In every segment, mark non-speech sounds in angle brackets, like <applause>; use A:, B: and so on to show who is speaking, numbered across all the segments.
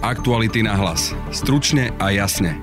A: Aktuality na hlas. Stručne a jasne.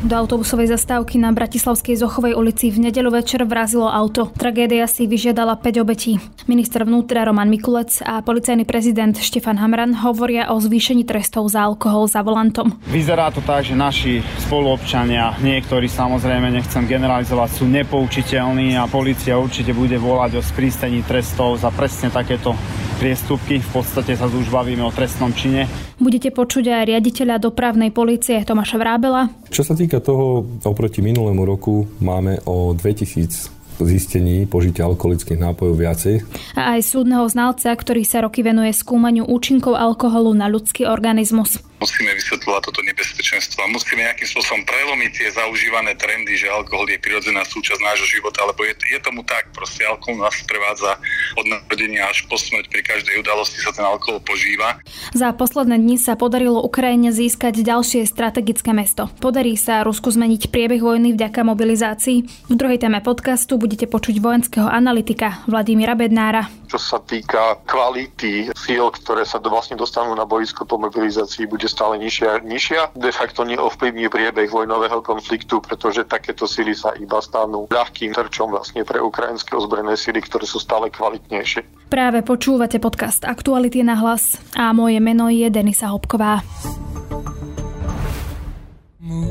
B: Do autobusovej zastávky na Bratislavskej Zochovej ulici v nedelu večer vrazilo auto. Tragédia si vyžiadala 5 obetí. Minister vnútra Roman Mikulec a policajný prezident Štefan Hamran hovoria o zvýšení trestov za alkohol za volantom.
C: Vyzerá to tak, že naši spoluobčania, niektorí samozrejme nechcem generalizovať, sú nepoučiteľní a policia určite bude volať o sprístení trestov za presne takéto priestupky. V podstate sa už bavíme o trestnom čine.
B: Budete počuť aj riaditeľa dopravnej policie Tomáša Vrábela.
D: Čo sa týka toho, oproti minulému roku máme o 2000 zistení požitia alkoholických nápojov viacej.
B: A aj súdneho znalca, ktorý sa roky venuje skúmaniu účinkov alkoholu na ľudský organizmus.
E: Musíme vysvetľovať toto nebezpečenstvo a musíme nejakým spôsobom prelomiť tie zaužívané trendy, že alkohol je prirodzená súčasť nášho života, lebo je, je tomu tak, proste alkohol nás prevádza od narodenia až po smrť, pri každej udalosti sa ten alkohol požíva.
B: Za posledné dni sa podarilo Ukrajine získať ďalšie strategické mesto. Podarí sa Rusku zmeniť priebeh vojny vďaka mobilizácii. V druhej téme podcastu budete počuť vojenského analytika Vladimíra Bednára.
F: Čo sa týka kvality síl, ktoré sa vlastne dostanú na boisko po mobilizácii, bude stále nižšia a nižšia. De facto neovplyvní priebeh vojnového konfliktu, pretože takéto síly sa iba stanú ľahkým terčom vlastne pre ukrajinské ozbrojené síly, ktoré sú stále kvalitnejšie.
B: Práve počúvate podcast Aktuality na hlas a moje meno je Denisa Hopková.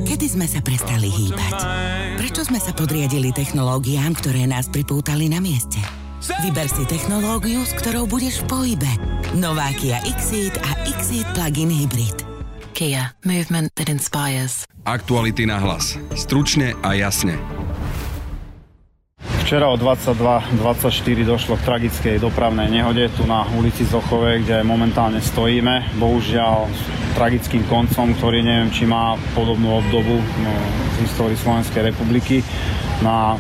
G: Kedy sme sa prestali hýbať? Prečo sme sa podriadili technológiám, ktoré nás pripútali na mieste? Vyber si technológiu, s ktorou budeš v pohybe. Nová Kia Xeed a Xeed Plug-in Hybrid.
H: Kia. Movement that inspires.
A: Aktuality na hlas. Stručne a jasne.
C: Včera o 22.24 došlo k tragickej dopravnej nehode tu na ulici Zochovej, kde momentálne stojíme. Bohužiaľ s tragickým koncom, ktorý neviem, či má podobnú obdobu no, z histórii Slovenskej republiky. Na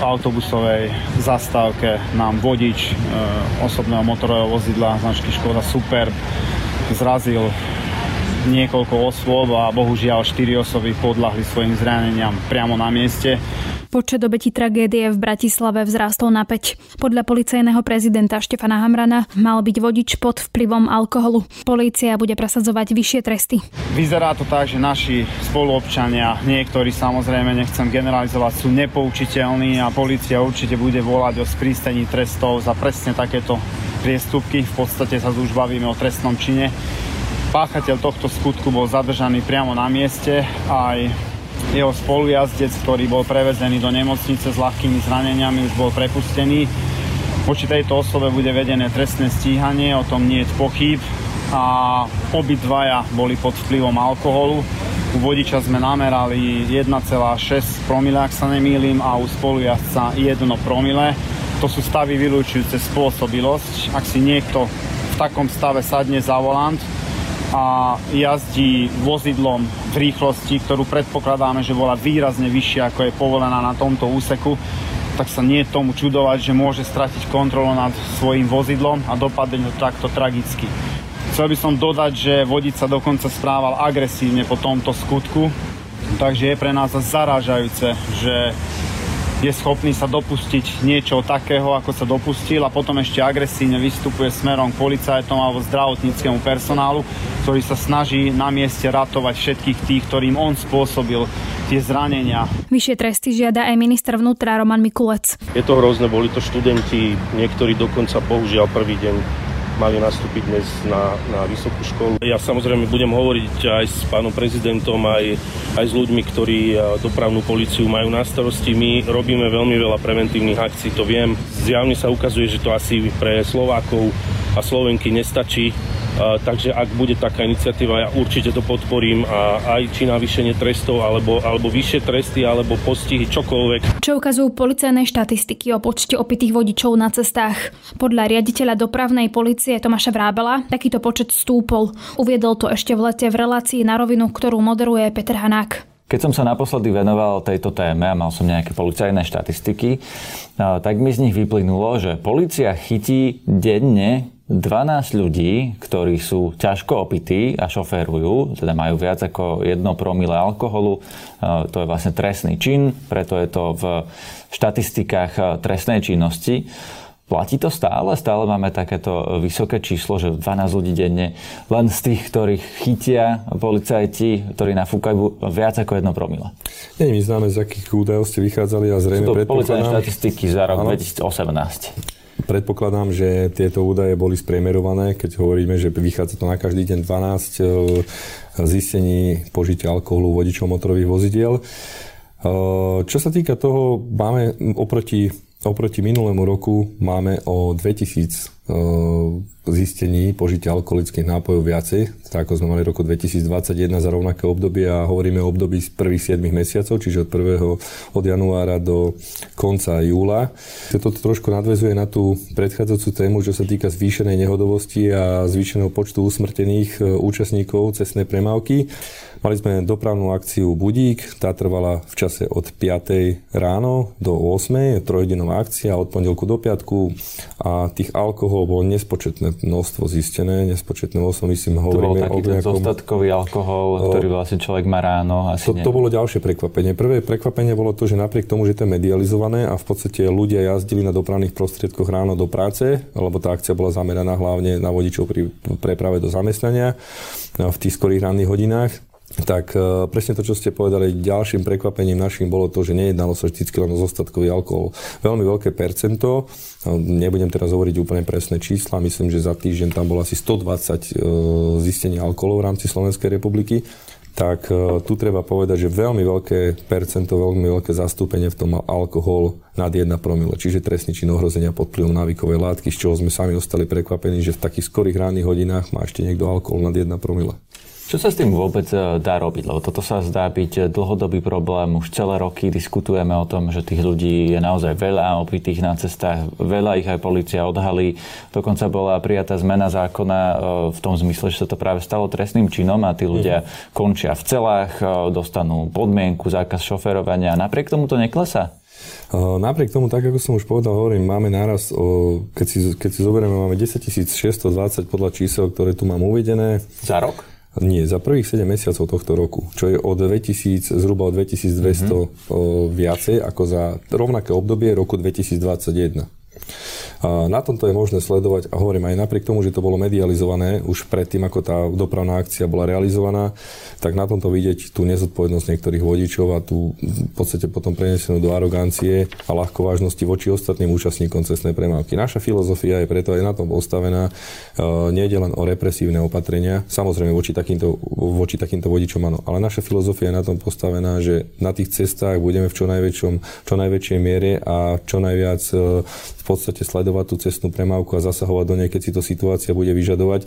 C: autobusovej zastávke nám vodič e, osobného motorového vozidla značky Škoda Super zrazil niekoľko osôb a bohužiaľ 4 osoby podľahli svojim zraneniam priamo na mieste.
B: Počet obetí tragédie v Bratislave vzrástol na 5. Podľa policajného prezidenta Štefana Hamrana mal byť vodič pod vplyvom alkoholu. Polícia bude presadzovať vyššie tresty.
C: Vyzerá to tak, že naši spoluobčania, niektorí samozrejme nechcem generalizovať, sú nepoučiteľní a polícia určite bude volať o sprístení trestov za presne takéto priestupky. V podstate sa už bavíme o trestnom čine. Páchateľ tohto skutku bol zadržaný priamo na mieste aj jeho spolujazdec, ktorý bol prevezený do nemocnice s ľahkými zraneniami, už bol prepustený. Voči tejto osobe bude vedené trestné stíhanie, o tom nie je pochyb a obidvaja boli pod vplyvom alkoholu. U vodiča sme namerali 1,6 promile, ak sa nemýlim, a u spolujazdca 1 promile. To sú stavy vylúčujúce spôsobilosť. Ak si niekto v takom stave sadne za volant, a jazdí vozidlom v rýchlosti, ktorú predpokladáme, že bola výrazne vyššia, ako je povolená na tomto úseku, tak sa nie tomu čudovať, že môže stratiť kontrolu nad svojim vozidlom a dopadne to takto tragicky. Chcel by som dodať, že vodič sa dokonca správal agresívne po tomto skutku, takže je pre nás zarážajúce, že je schopný sa dopustiť niečo takého, ako sa dopustil a potom ešte agresívne vystupuje smerom k policajtom alebo zdravotníckému personálu, ktorý sa snaží na mieste ratovať všetkých tých, ktorým on spôsobil tie zranenia.
B: Vyššie tresty žiada aj minister vnútra Roman Mikulec.
I: Je to hrozné, boli to študenti, niektorí dokonca bohužiaľ prvý deň mali nastúpiť dnes na, na vysokú školu. Ja samozrejme budem hovoriť aj s pánom prezidentom, aj, aj s ľuďmi, ktorí dopravnú policiu majú na starosti. My robíme veľmi veľa preventívnych akcií, to viem. Zjavne sa ukazuje, že to asi pre Slovákov a Slovenky nestačí takže ak bude taká iniciatíva, ja určite to podporím a aj či navýšenie trestov, alebo, alebo vyššie tresty, alebo postihy, čokoľvek.
B: Čo ukazujú policajné štatistiky o počte opitých vodičov na cestách? Podľa riaditeľa dopravnej policie Tomáša Vrábela takýto počet stúpol. Uviedol to ešte v lete v relácii na rovinu, ktorú moderuje Peter Hanák.
J: Keď som sa naposledy venoval tejto téme a mal som nejaké policajné štatistiky, tak mi z nich vyplynulo, že policia chytí denne 12 ľudí, ktorí sú ťažko opití a šoférujú, teda majú viac ako 1 promile alkoholu, e, to je vlastne trestný čin, preto je to v štatistikách e, trestnej činnosti. Platí to stále? Stále máme takéto vysoké číslo, že 12 ľudí denne len z tých, ktorých chytia policajti, ktorí nafúkajú viac ako jedno promile.
D: Nie mi známe, z akých údajov ste vychádzali a zrejme
J: Sú to policajné štatistiky za rok ano. 2018.
D: Predpokladám, že tieto údaje boli spriemerované, keď hovoríme, že vychádza to na každý deň 12 e, zistení požitia alkoholu vodičov motorových vozidiel. E, čo sa týka toho, máme oproti Oproti minulému roku máme o 2000 e, zistení požitia alkoholických nápojov viacej, tak ako sme mali roku 2021 za rovnaké obdobie a hovoríme o období z prvých 7 mesiacov, čiže od 1. od januára do konca júla. Toto trošku nadvezuje na tú predchádzajúcu tému, čo sa týka zvýšenej nehodovosti a zvýšeného počtu usmrtených e, účastníkov cestnej premávky. Mali sme dopravnú akciu Budík, tá trvala v čase od 5. ráno do 8. trojdinnová akcia od pondelku do piatku a tých alkohol bolo nespočetné množstvo zistené, nespočetné množstvo, myslím, hovoríme
J: to bol taký o nejakom... zostatkový alkohol, ktorý vlastne človek má ráno. Asi
D: to, to bolo ďalšie prekvapenie. Prvé prekvapenie bolo to, že napriek tomu, že to je medializované a v podstate ľudia jazdili na dopravných prostriedkoch ráno do práce, lebo tá akcia bola zameraná hlavne na vodičov pri preprave do zamestnania v tých skorých ranných hodinách, tak e, presne to, čo ste povedali, ďalším prekvapením našim bolo to, že nejednalo sa vždy len o zostatkový alkohol. Veľmi veľké percento, nebudem teraz hovoriť úplne presné čísla, myslím, že za týždeň tam bolo asi 120 e, zistení alkoholov v rámci Slovenskej republiky tak e, tu treba povedať, že veľmi veľké percento, veľmi veľké zastúpenie v tom alkohol nad 1 promile, čiže trestný čin ohrozenia pod vplyvom návykovej látky, z čoho sme sami ostali prekvapení, že v takých skorých ranných hodinách má ešte niekto alkohol nad 1 promile.
J: Čo sa s tým vôbec e, dá robiť? Lebo toto sa zdá byť dlhodobý problém. Už celé roky diskutujeme o tom, že tých ľudí je naozaj veľa opitých na cestách. Veľa ich aj policia odhalí. Dokonca bola prijatá zmena zákona e, v tom zmysle, že sa to práve stalo trestným činom a tí ľudia mm. končia v celách, e, dostanú podmienku, zákaz šoferovania. Napriek tomu to neklesá?
D: Napriek tomu, tak ako som už povedal, hovorím, máme náraz, o, keď, si, keď si zoberieme, máme 10 620 podľa čísel, ktoré tu mám uvedené.
J: Za rok?
D: Nie, za prvých 7 mesiacov tohto roku, čo je o 2000, zhruba o 2200 mm-hmm. viacej ako za rovnaké obdobie roku 2021. Na tomto je možné sledovať, a hovorím aj napriek tomu, že to bolo medializované už predtým, ako tá dopravná akcia bola realizovaná, tak na tomto vidieť tú nezodpovednosť niektorých vodičov a tú v podstate potom prenesenú do arogancie a ľahkovážnosti voči ostatným účastníkom cestnej premávky. Naša filozofia je preto aj na tom postavená. E, nejde len o represívne opatrenia, samozrejme voči takýmto, voči takýmto vodičom áno, ale naša filozofia je na tom postavená, že na tých cestách budeme v čo, najväčšom, čo najväčšej miere a čo najviac e, v podstate sledovať tú cestnú premávku a zasahovať do nej, keď si to situácia bude vyžadovať.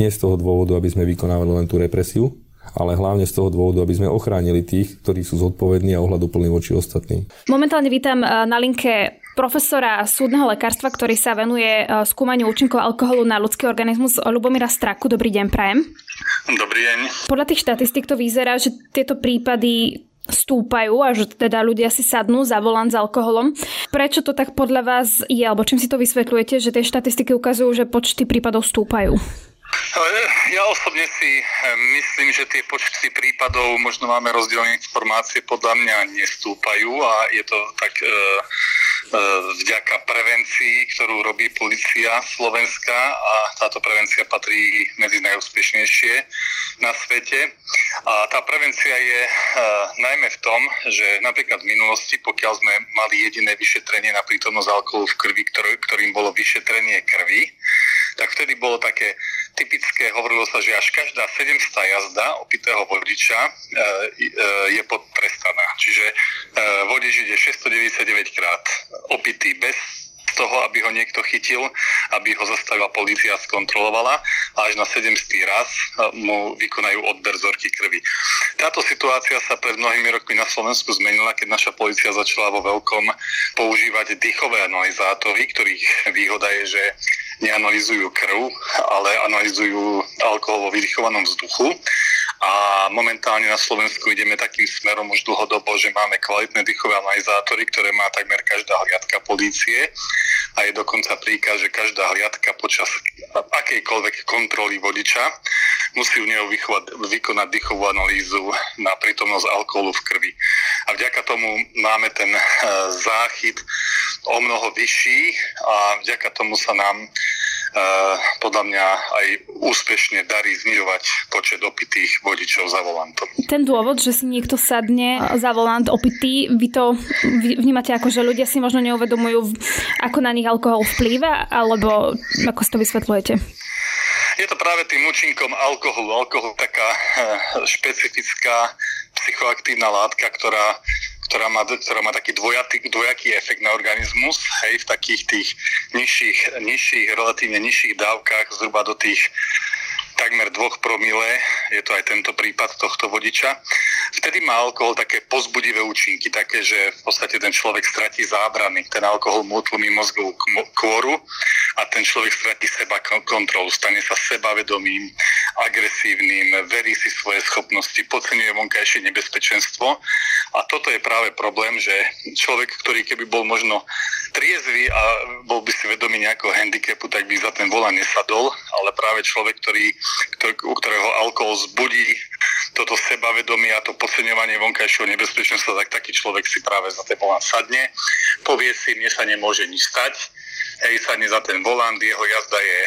D: Nie z toho dôvodu, aby sme vykonávali len tú represiu, ale hlavne z toho dôvodu, aby sme ochránili tých, ktorí sú zodpovední a ohľaduplní voči ostatným.
B: Momentálne vítam eh, na linke profesora súdneho lekárstva, ktorý sa venuje eh, skúmaniu účinkov alkoholu na ľudský organizmus Lubomíra Straku. Dobrý deň, prajem.
E: Dobrý deň.
B: Podľa tých štatistik to vyzerá, že tieto prípady stúpajú a že teda ľudia si sadnú za volant s alkoholom. Prečo to tak podľa vás je, alebo čím si to vysvetľujete, že tie štatistiky ukazujú, že počty prípadov stúpajú?
E: Ja osobne si eh, myslím, že tie počty prípadov, možno máme rozdielne informácie, podľa mňa nestúpajú a je to tak e, vďaka prevencii, ktorú robí policia Slovenska a táto prevencia patrí medzi najúspešnejšie na svete. A tá prevencia je e, najmä v tom, že napríklad v minulosti, pokiaľ sme mali jediné vyšetrenie na prítomnosť alkoholu v krvi, ktorý, ktorým bolo vyšetrenie krvi, tak vtedy bolo také typické, hovorilo sa, že až každá 700 jazda opitého vodiča e, e, je podtrestaná. Čiže e, vodič ide 699 krát opitý bez toho, aby ho niekto chytil, aby ho zastavila policia, skontrolovala a až na 700 raz mu vykonajú odber vzorky krvi. Táto situácia sa pred mnohými rokmi na Slovensku zmenila, keď naša policia začala vo veľkom používať dýchové analyzátory, ktorých výhoda je, že neanalizujú krv, ale analizujú alkohol vo vydychovanom vzduchu. A momentálne na Slovensku ideme takým smerom už dlhodobo, že máme kvalitné dýchové analizátory, ktoré má takmer každá hliadka polície a je dokonca príkaz, že každá hliadka počas akejkoľvek kontroly vodiča musí u neho vykonať dýchovú analýzu na prítomnosť alkoholu v krvi. A vďaka tomu máme ten e, záchyt o mnoho vyšší a vďaka tomu sa nám podľa mňa aj úspešne darí znižovať počet opitých vodičov za volantom.
B: Ten dôvod, že si niekto sadne za volant opitý, vy to vnímate ako, že ľudia si možno neuvedomujú, ako na nich alkohol vplýva, alebo ako si to vysvetľujete?
E: Je to práve tým účinkom alkoholu. Alkohol taká eh, špecifická psychoaktívna látka, ktorá ktorá má, ktorá má taký dvojatý, dvojaký efekt na organizmus, hej, v takých tých nižších, nižších, relatívne nižších dávkach, zhruba do tých takmer dvoch promile, je to aj tento prípad tohto vodiča. Vtedy má alkohol také pozbudivé účinky, také, že v podstate ten človek stratí zábrany. Ten alkohol mu utlumí mozgovú kôru a ten človek stratí seba kontrolu, stane sa sebavedomým, agresívnym, verí si svoje schopnosti, podceňuje vonkajšie nebezpečenstvo a toto je práve problém, že človek, ktorý keby bol možno triezvy a bol by si vedomý nejakého handicapu, tak by za ten volan nesadol, ale práve človek, ktorý, u ktorého alkohol zbudí toto sebavedomie a to podceňovanie vonkajšieho nebezpečenstva, tak taký človek si práve za ten volant sadne, povie si, mne sa nemôže nič stať, hej, sadne za ten volant, jeho jazda je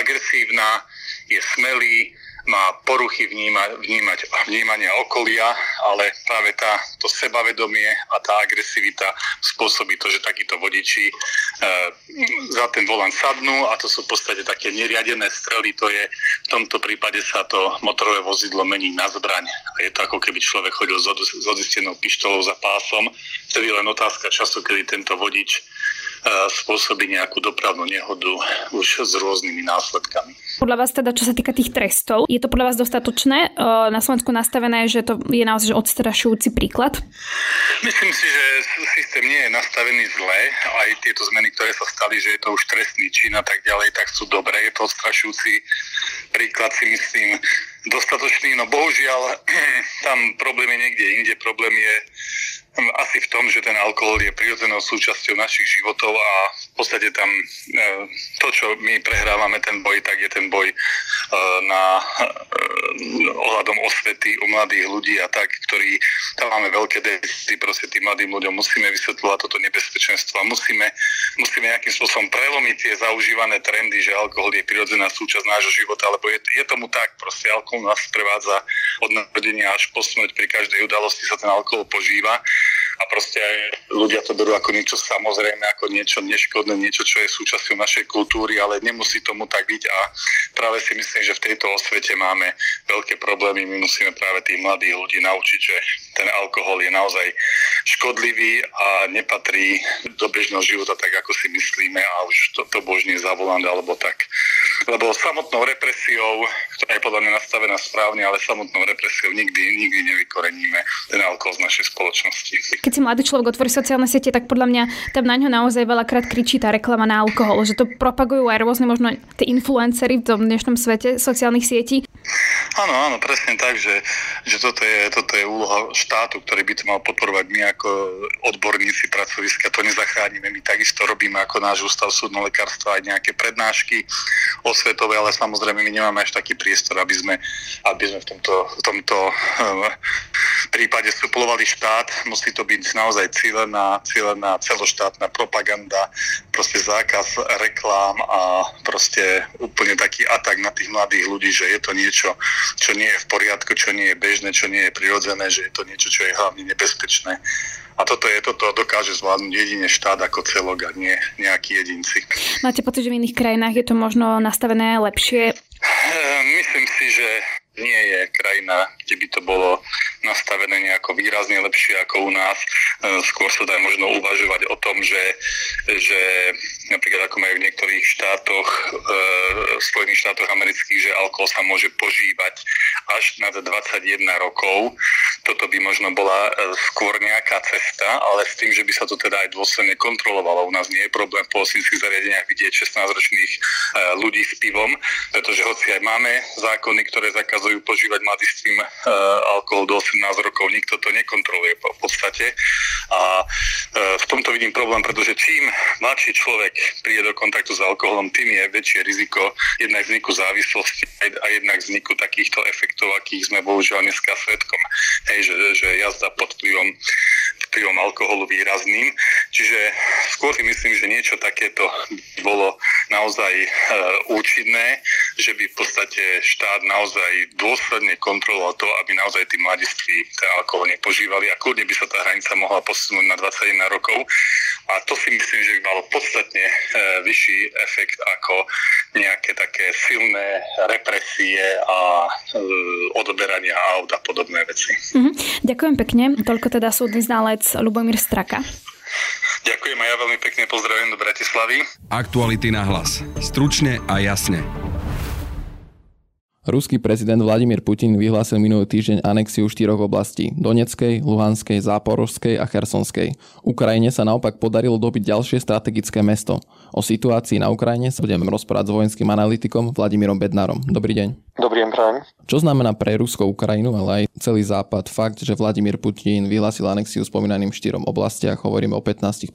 E: agresívna, je smelý, má poruchy vníma, vnímať, vnímania okolia, ale práve tá, to sebavedomie a tá agresivita spôsobí to, že takíto vodiči e, za ten volant sadnú a to sú v podstate také neriadené strely, to je v tomto prípade sa to motorové vozidlo mení na zbraň. A je to ako keby človek chodil s odistenou pištolou za pásom, vtedy len otázka času, kedy tento vodič spôsobí nejakú dopravnú nehodu už s rôznymi následkami.
B: Podľa vás teda, čo sa týka tých trestov, je to podľa vás dostatočné? Na Slovensku nastavené, že to je naozaj odstrašujúci príklad?
E: Myslím si, že systém nie je nastavený zle. Aj tieto zmeny, ktoré sa stali, že je to už trestný čin a tak ďalej, tak sú dobré. Je to odstrašujúci príklad, si myslím, dostatočný. No bohužiaľ, <clears throat> tam problém je niekde inde. Problém je asi v tom, že ten alkohol je prirodzenou súčasťou našich životov a v podstate tam e, to, čo my prehrávame ten boj, tak je ten boj e, na e, ohľadom osvety u mladých ľudí a tak, ktorí tam máme veľké deficity, proste tým mladým ľuďom musíme vysvetľovať toto nebezpečenstvo a musíme, musíme nejakým spôsobom prelomiť tie zaužívané trendy, že alkohol je prirodzená súčasť nášho života, lebo je, je tomu tak, proste alkohol nás prevádza od narodenia až po smrť, pri každej udalosti sa ten alkohol požíva a proste aj ľudia to berú ako niečo samozrejme, ako niečo neškodné, niečo, čo je súčasťou našej kultúry, ale nemusí tomu tak byť a práve si myslím, že v tejto osvete máme veľké problémy. My musíme práve tých mladých ľudí naučiť, že ten alkohol je naozaj škodlivý a nepatrí do bežného života tak, ako si myslíme a už to, to božne zavolant alebo tak. Lebo samotnou represiou, ktorá je podľa mňa nastavená správne, ale samotnou represiou nikdy, nikdy nevykoreníme ten alkohol z našej spoločnosti
B: keď si mladý človek otvorí sociálne siete, tak podľa mňa tam na ňo naozaj veľakrát kričí tá reklama na alkohol, že to propagujú aj rôzne možno tie influencery v tom dnešnom svete sociálnych sietí.
E: Áno, áno, presne tak, že, že toto, je, toto je úloha štátu, ktorý by to mal podporovať my ako odborníci pracoviska. To nezachránime, my takisto robíme ako náš ústav súdno lekárstva aj nejaké prednášky osvetové, ale samozrejme my nemáme až taký priestor, aby sme, aby sme v tomto, v tomto um, prípade suplovali štát. Musí to byť naozaj cílená, cílená celoštátna propaganda, proste zákaz reklám a proste úplne taký atak na tých mladých ľudí, že je to niečo, čo nie je v poriadku, čo nie je bežné, čo nie je prirodzené, že je to niečo, čo je hlavne nebezpečné. A toto je, toto dokáže zvládnuť jedine štát ako celok a nie nejakí jedinci.
B: Máte pocit, že v iných krajinách je to možno nastavené lepšie?
E: Myslím si, že nie je krajina, kde by to bolo nastavené nejako výrazne lepšie ako u nás. E, skôr sa dá možno uvažovať o tom, že, že napríklad ako majú v niektorých štátoch, e, Spojených štátoch amerických, že alkohol sa môže požívať až nad 21 rokov. Toto by možno bola e, skôr nejaká cesta, ale s tým, že by sa to teda aj dôsledne kontrolovalo. U nás nie je problém v polosynských zariadeniach vidieť 16-ročných e, ľudí s pivom, pretože hoci aj máme zákony, ktoré zakazujú požívať mladistvím e, alkohol do 18 rokov, nikto to nekontroluje v podstate. A e, v tomto vidím problém, pretože čím mladší človek príde do kontaktu s alkoholom, tým je väčšie riziko jednak vzniku závislosti a jednak vzniku takýchto efektov, akých sme bohužiaľ dneska svetkom. Hej, že, že jazda pod vplyvom vplyvom alkoholu výrazným. Čiže skôr si myslím, že niečo takéto bolo naozaj e, účinné, že by v podstate štát naozaj dôsledne kontroloval to, aby naozaj tí mladiství ten alkohol nepožívali a kľudne by sa tá hranica mohla posunúť na 21 rokov. A to si myslím, že by malo podstatne e, vyšší efekt ako nejaké také silné represie a e, odoberania aut a podobné veci.
B: Mm-hmm. Ďakujem pekne. Toľko teda súdny ználec Lubomír Straka.
E: Ďakujem a ja veľmi pekne pozdravujem do Bratislavy.
A: Aktuality na hlas. Stručne a jasne.
K: Ruský prezident Vladimír Putin vyhlásil minulý týždeň anexiu štyroch oblastí – Donetskej, Luhanskej, Záporožskej a Chersonskej. Ukrajine sa naopak podarilo dobiť ďalšie strategické mesto. O situácii na Ukrajine sa budeme rozprávať s vojenským analytikom Vladimírom Bednárom. Dobrý deň.
F: Dobrý deň, prajem.
K: Čo znamená pre Rusko, Ukrajinu, ale aj celý Západ fakt, že Vladimír Putin vyhlásil anexiu spomínaným štyrom oblastiach, hovoríme o 15%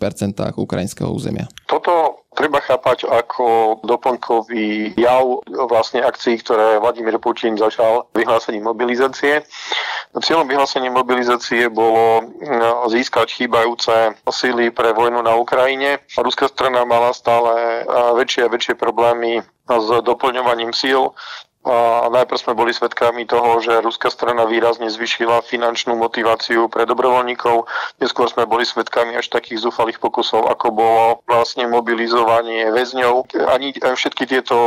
K: ukrajinského územia?
F: Toto treba chápať ako doplnkový jav vlastne akcií, ktoré Vladimír Putin začal vyhlásením mobilizácie. Cieľom vyhlásenia mobilizácie bolo mm, získať chýbajúce síly pre vojnu na Ukrajine. Ruská strana mala stále väčšie a väčšie problémy s doplňovaním síl a najprv sme boli svedkami toho, že ruská strana výrazne zvyšila finančnú motiváciu pre dobrovoľníkov. Neskôr sme boli svedkami až takých zúfalých pokusov, ako bolo vlastne mobilizovanie väzňov. Ani všetky tieto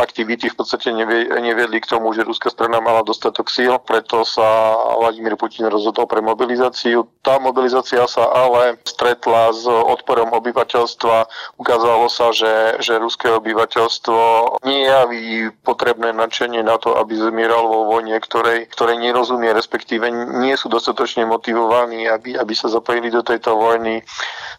F: aktivity v podstate neviedli k tomu, že ruská strana mala dostatok síl, preto sa Vladimír Putin rozhodol pre mobilizáciu. Tá mobilizácia sa ale stretla s odporom obyvateľstva. Ukázalo sa, že, že ruské obyvateľstvo nejaví potrebné na nadšenie na to, aby zmieral vo vojne, ktorej, ktorej nerozumie, respektíve nie sú dostatočne motivovaní, aby, aby sa zapojili do tejto vojny.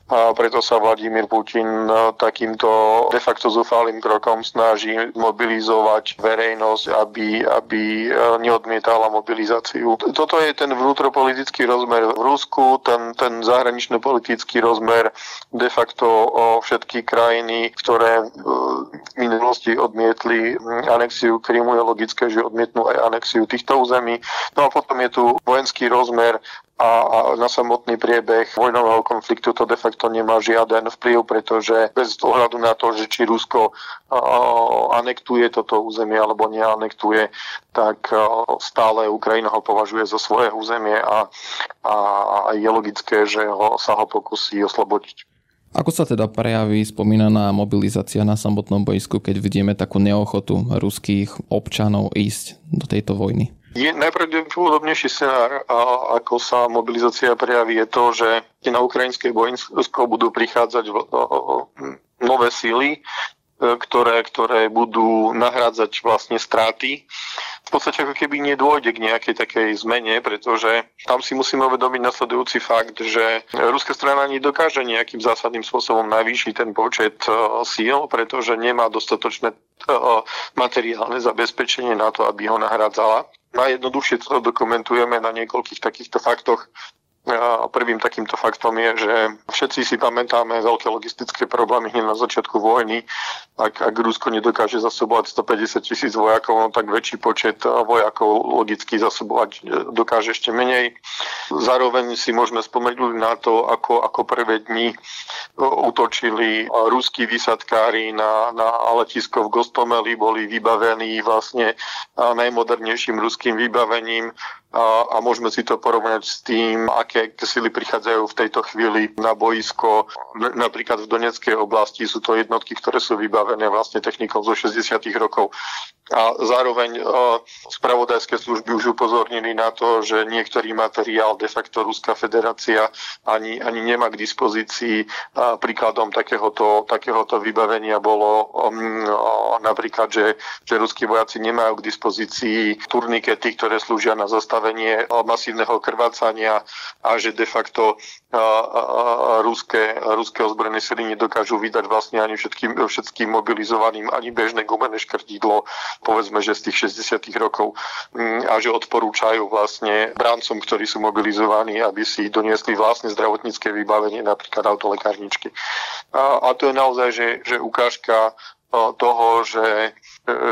F: A preto sa Vladimír Putin takýmto de facto zúfalým krokom snaží mobilizovať verejnosť, aby, aby e, neodmietala mobilizáciu. Toto je ten vnútropolitický rozmer v Rusku, ten, ten zahranično-politický rozmer de facto o všetky krajiny, ktoré e, v minulosti odmietli anexiu Krymu je logické, že odmietnú aj anexiu týchto území. No a potom je tu vojenský rozmer a, a na samotný priebeh vojnového konfliktu to de facto nemá žiaden vplyv, pretože bez ohľadu na to, že či Rusko anektuje toto územie alebo neanektuje, tak stále Ukrajina ho považuje za svoje územie a, a, je logické, že ho, sa ho pokusí oslobodiť.
K: Ako sa teda prejaví spomínaná mobilizácia na samotnom boisku, keď vidíme takú neochotu ruských občanov ísť do tejto vojny?
F: Je najpravdepodobnejší scenár, ako sa mobilizácia prejaví, je to, že na ukrajinské boisko budú prichádzať nové síly, ktoré, ktoré budú nahrádzať vlastne straty. V podstate ako keby nedôjde k nejakej takej zmene, pretože tam si musíme uvedomiť nasledujúci fakt, že ruská strana nedokáže nejakým zásadným spôsobom navýšiť ten počet e, síl, pretože nemá dostatočné e, materiálne zabezpečenie na to, aby ho nahrádzala. Najjednoduchšie to dokumentujeme na niekoľkých takýchto faktoch Prvým takýmto faktom je, že všetci si pamätáme veľké logistické problémy hneď na začiatku vojny. Ak, ak Rusko nedokáže zasobovať 150 tisíc vojakov, no tak väčší počet vojakov logicky zasobovať e, dokáže ešte menej. Zároveň si môžeme spomenúť na to, ako, ako prvé dni utočili ruskí vysadkári na, na letisko v Gostomeli, boli vybavení vlastne najmodernejším ruským vybavením a, a môžeme si to porovnať s tým, aké sily prichádzajú v tejto chvíli na boisko. Napríklad v Donetskej oblasti sú to jednotky, ktoré sú vybavené vlastne technikou zo 60. rokov. A zároveň uh, spravodajské služby už upozornili na to, že niektorý materiál de facto Ruská federácia ani, ani nemá k dispozícii. Uh, príkladom takéhoto, takéhoto vybavenia bolo um, napríklad, že, že ruskí vojaci nemajú k dispozícii turnikety, ktoré slúžia na zastavenie zastavenie masívneho krvácania a že de facto ruské, ruské ozbrojené sily nedokážu vydať vlastne ani všetkým, všetkým mobilizovaným ani bežné gumené škrtidlo, povedzme, že z tých 60 rokov mm, a že odporúčajú vlastne bráncom, ktorí sú mobilizovaní, aby si doniesli vlastne zdravotnícke vybavenie, napríklad autolekárničky. A, a to je naozaj, že, že ukážka toho, že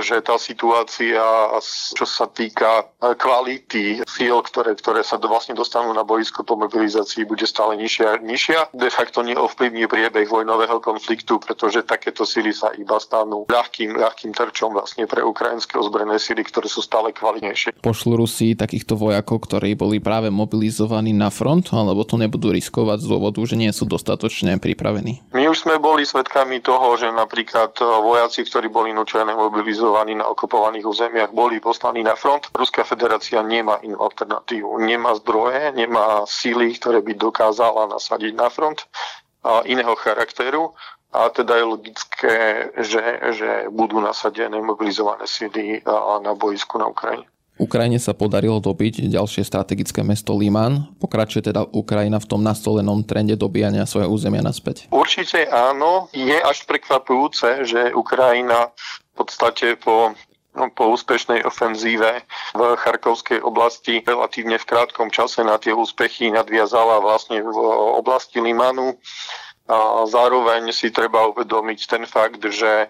F: že tá situácia, čo sa týka kvality síl, ktoré, ktoré sa vlastne dostanú na boisko po mobilizácii, bude stále nižšia a nižšia. De facto neovplyvní priebeh vojnového konfliktu, pretože takéto síly sa iba stanú ľahkým, ľahkým terčom vlastne pre ukrajinské ozbrojené síly, ktoré sú stále kvalitnejšie.
K: Pošlu Rusi takýchto vojakov, ktorí boli práve mobilizovaní na front, alebo to nebudú riskovať z dôvodu, že nie sú dostatočne pripravení?
F: My už sme boli svedkami toho, že napríklad vojaci, ktorí boli nučené mobilizovaní na okupovaných územiach, boli poslaní na front. Ruská federácia nemá inú alternatívu. Nemá zdroje, nemá síly, ktoré by dokázala nasadiť na front iného charakteru a teda je logické, že, že budú nasadené mobilizované síly na boisku na Ukrajine.
K: Ukrajine sa podarilo dobiť ďalšie strategické mesto Liman. Pokračuje teda Ukrajina v tom nastolenom trende dobíjania svoje územia naspäť?
F: Určite áno. Je až prekvapujúce, že Ukrajina podstate po no, po úspešnej ofenzíve v Charkovskej oblasti relatívne v krátkom čase na tie úspechy nadviazala vlastne v oblasti Limanu. A zároveň si treba uvedomiť ten fakt, že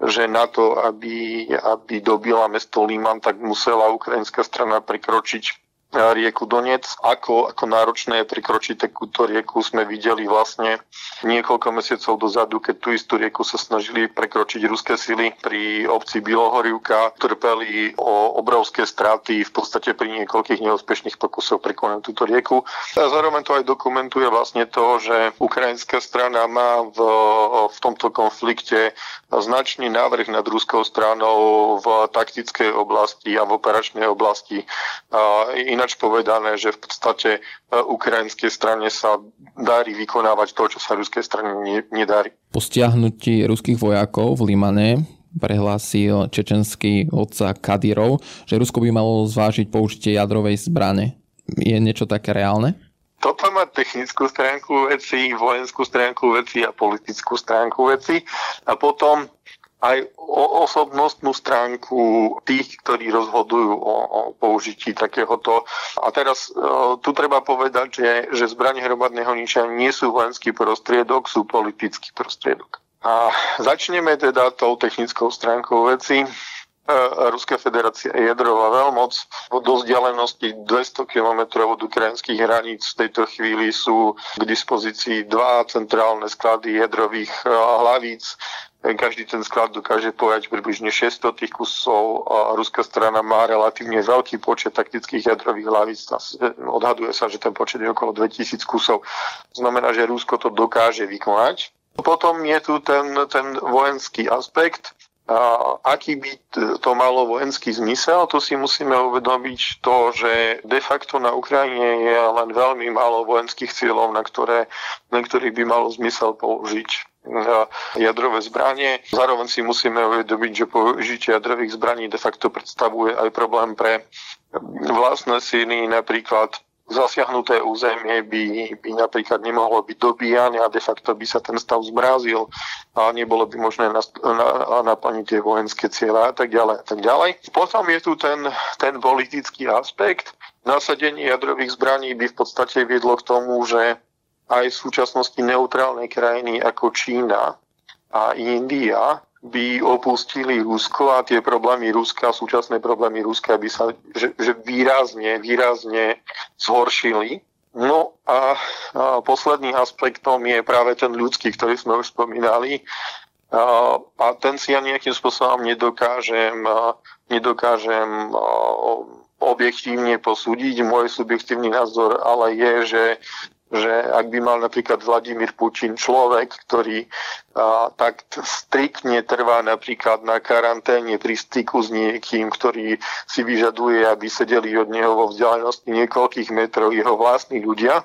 F: že na to, aby, aby dobila mesto Liman, tak musela ukrajinská strana prekročiť rieku Donec. Ako, ako náročné je prikročiť takúto rieku sme videli vlastne niekoľko mesiacov dozadu, keď tú istú rieku sa snažili prekročiť ruské sily pri obci Bilohorivka, trpeli o obrovské straty v podstate pri niekoľkých neúspešných pokusoch prekonať túto rieku. A zároveň to aj dokumentuje vlastne to, že ukrajinská strana má v, v tomto konflikte značný návrh nad ruskou stranou v taktickej oblasti a v operačnej oblasti. A ináč povedané, že v podstate e, ukrajinskej strane sa darí vykonávať to, čo sa ruskej strane nedarí.
K: Po stiahnutí ruských vojakov v Limane prehlásil čečenský odca Kadyrov, že Rusko by malo zvážiť použitie jadrovej zbrane. Je niečo také reálne?
F: Toto má technickú stránku veci, vojenskú stránku veci a politickú stránku veci. A potom aj o osobnostnú stránku tých, ktorí rozhodujú o, o použití takéhoto. A teraz e, tu treba povedať, že, že zbranie hromadného ničenia nie sú vojenský prostriedok, sú politický prostriedok. A začneme teda tou technickou stránkou veci. E, Ruská federácia je jadrová veľmoc. Do vzdialenosti 200 km od ukrajinských hraníc v tejto chvíli sú k dispozícii dva centrálne sklady jadrových e, hlavíc každý ten sklad dokáže pojať približne 600 tých kusov a ruská strana má relatívne veľký počet taktických jadrových hlavíc. Odhaduje sa, že ten počet je okolo 2000 kusov. Znamená, že Rusko to dokáže vykonať. Potom je tu ten, ten vojenský aspekt. A aký by to malo vojenský zmysel, to si musíme uvedomiť to, že de facto na Ukrajine je len veľmi málo vojenských cieľov, na, ktoré, na ktorých by malo zmysel použiť jadrové zbranie. Zároveň si musíme uvedomiť, že použitie jadrových zbraní de facto predstavuje aj problém pre vlastné síly, napríklad zasiahnuté územie by, by napríklad nemohlo byť dobíjane a de facto by sa ten stav zmrazil a nebolo by možné naplniť tie vojenské cieľa a tak ďalej a tak ďalej. Potom je tu ten, ten politický aspekt. Nasadenie jadrových zbraní by v podstate viedlo k tomu, že aj v súčasnosti neutrálnej krajiny ako Čína a India by opustili Rusko a tie problémy Ruska, súčasné problémy Ruska by sa že, že výrazne, výrazne zhoršili. No a, a posledným aspektom je práve ten ľudský, ktorý sme už spomínali. A, a ten si ja nejakým spôsobom nedokážem, nedokážem objektívne posúdiť. Môj subjektívny názor ale je, že že ak by mal napríklad Vladimír Putin človek, ktorý a, tak striktne trvá napríklad na karanténe pri styku s niekým, ktorý si vyžaduje, aby sedeli od neho vo vzdialenosti niekoľkých metrov jeho vlastní ľudia,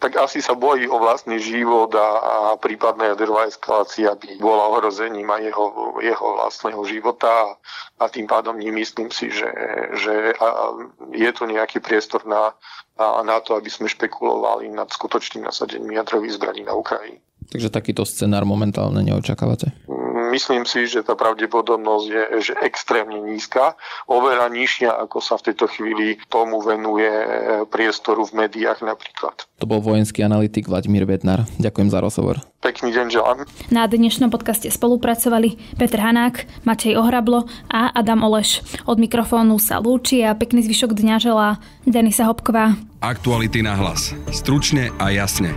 F: tak asi sa bojí o vlastný život a, a prípadná jadrová eskalácia by bola ohrozením aj jeho, jeho vlastného života a, tým pádom nemyslím si, že, že a, je tu nejaký priestor na, a, na to, aby sme špekulovali nad skutočným nasadením jadrových zbraní na Ukrajine.
K: Takže takýto scenár momentálne neočakávate?
F: Myslím si, že tá pravdepodobnosť je že extrémne nízka, oveľa nižšia, ako sa v tejto chvíli tomu venuje priestoru v médiách napríklad.
K: To bol vojenský analytik Vladimír Bednar. Ďakujem za rozhovor.
F: Pekný deň želám.
B: Na dnešnom podcaste spolupracovali Petr Hanák, Matej Ohrablo a Adam Oleš. Od mikrofónu sa lúči a pekný zvyšok dňa želá Denisa Hopková.
A: Aktuality na hlas. Stručne a jasne.